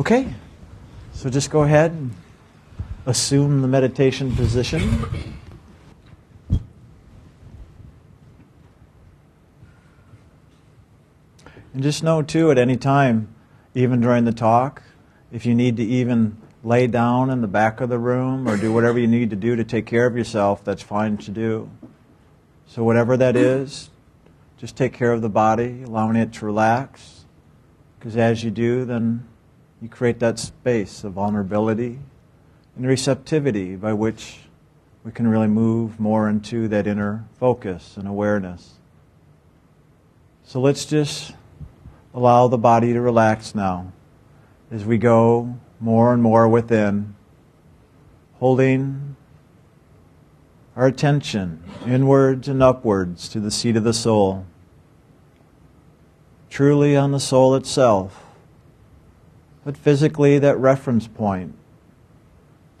Okay, so just go ahead and assume the meditation position. And just know, too, at any time, even during the talk, if you need to even lay down in the back of the room or do whatever you need to do to take care of yourself, that's fine to do. So, whatever that is, just take care of the body, allowing it to relax. Because as you do, then you create that space of vulnerability and receptivity by which we can really move more into that inner focus and awareness. So let's just allow the body to relax now as we go more and more within, holding our attention inwards and upwards to the seat of the soul, truly on the soul itself, but physically that reference point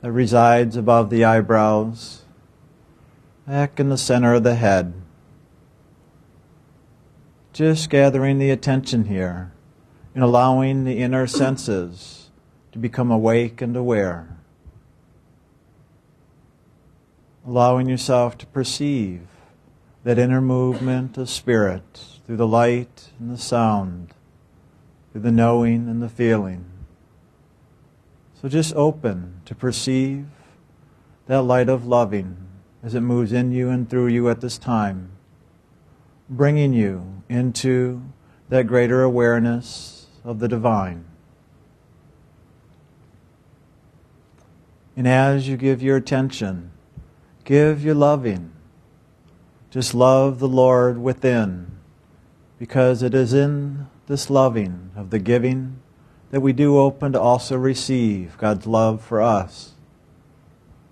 that resides above the eyebrows, back in the center of the head. Just gathering the attention here and allowing the inner senses to become awake and aware. Allowing yourself to perceive that inner movement of spirit through the light and the sound, through the knowing and the feeling. So just open to perceive that light of loving as it moves in you and through you at this time, bringing you into that greater awareness of the divine. And as you give your attention, give your loving. Just love the Lord within, because it is in this loving of the giving that we do open to also receive God's love for us.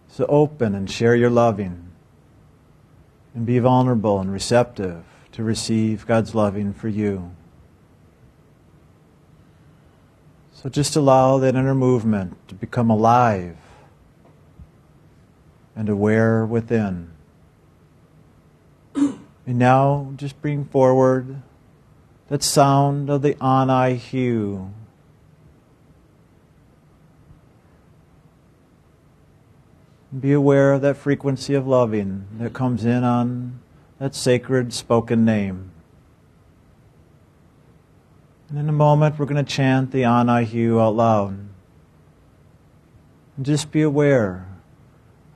So open and share your loving and be vulnerable and receptive to receive God's loving for you. So just allow that inner movement to become alive and aware within. And now just bring forward that sound of the Ani-Hu Be aware of that frequency of loving that comes in on that sacred spoken name. And in a moment, we're going to chant the Ani-Hu out loud. And just be aware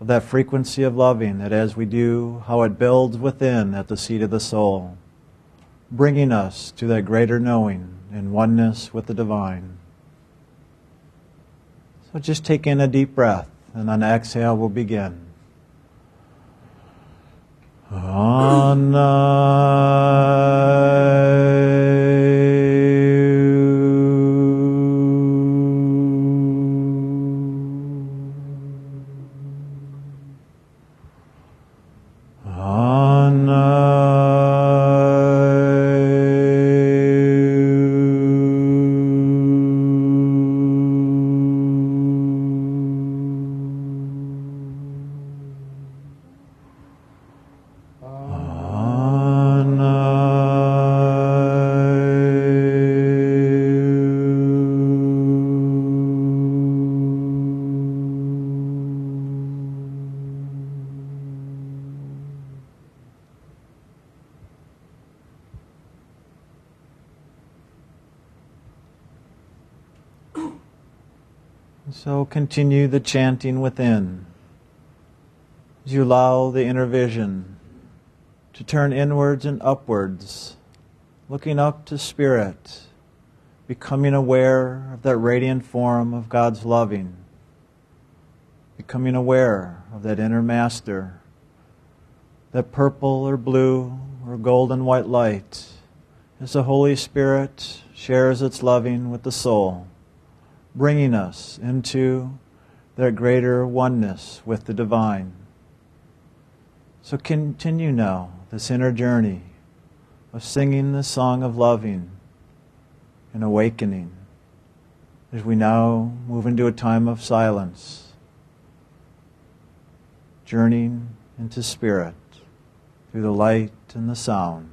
of that frequency of loving that as we do, how it builds within at the seat of the soul, bringing us to that greater knowing and oneness with the divine. So just take in a deep breath. And on exhale, we'll begin. So continue the chanting within. As you allow the inner vision to turn inwards and upwards, looking up to Spirit, becoming aware of that radiant form of God's loving, becoming aware of that inner Master, that purple or blue or golden white light as the Holy Spirit shares its loving with the soul bringing us into their greater oneness with the divine. So continue now this inner journey of singing the song of loving and awakening as we now move into a time of silence, journeying into spirit through the light and the sound.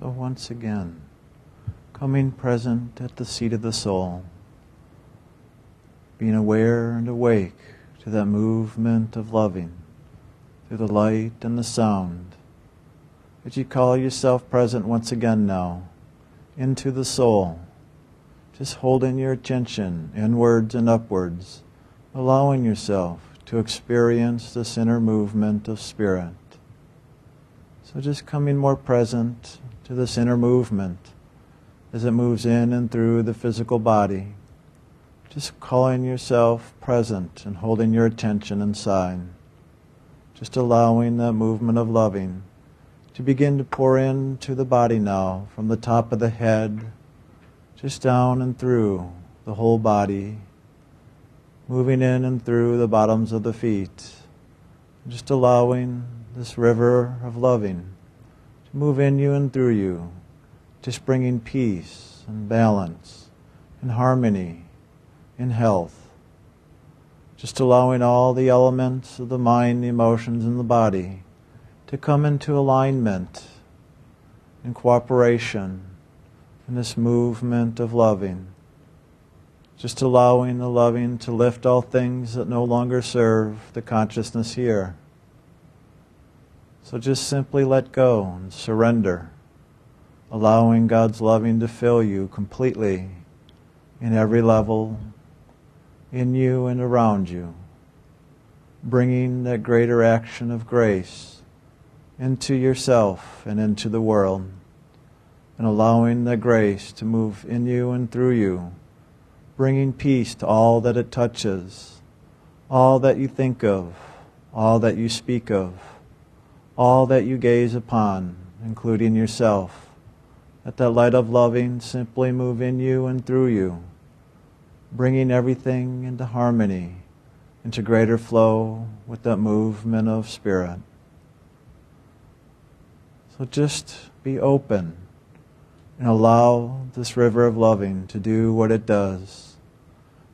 So once again, coming present at the seat of the soul, being aware and awake to that movement of loving through the light and the sound. As you call yourself present once again now into the soul, just holding your attention inwards and upwards, allowing yourself to experience this inner movement of spirit. So just coming more present to this inner movement as it moves in and through the physical body. Just calling yourself present and holding your attention inside. Just allowing that movement of loving to begin to pour into the body now from the top of the head, just down and through the whole body, moving in and through the bottoms of the feet, just allowing this river of loving move in you and through you, just bringing peace and balance and harmony and health. Just allowing all the elements of the mind, the emotions, and the body to come into alignment and cooperation in this movement of loving. Just allowing the loving to lift all things that no longer serve the consciousness here. So just simply let go and surrender, allowing God's loving to fill you completely in every level, in you and around you, bringing that greater action of grace into yourself and into the world, and allowing that grace to move in you and through you, bringing peace to all that it touches, all that you think of, all that you speak of all that you gaze upon, including yourself. Let that light of loving simply move in you and through you, bringing everything into harmony, into greater flow with that movement of spirit. So just be open and allow this river of loving to do what it does.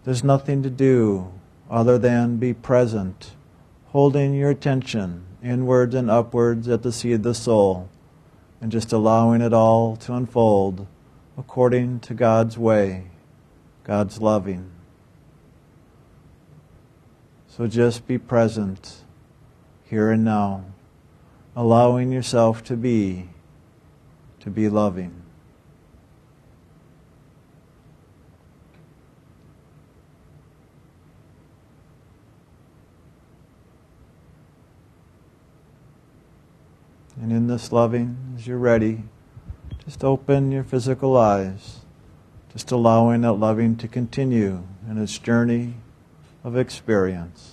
There's nothing to do other than be present, holding your attention inwards and upwards at the seat of the soul, and just allowing it all to unfold according to God's way, God's loving. So just be present here and now, allowing yourself to be, to be loving. And in this loving, as you're ready, just open your physical eyes, just allowing that loving to continue in its journey of experience.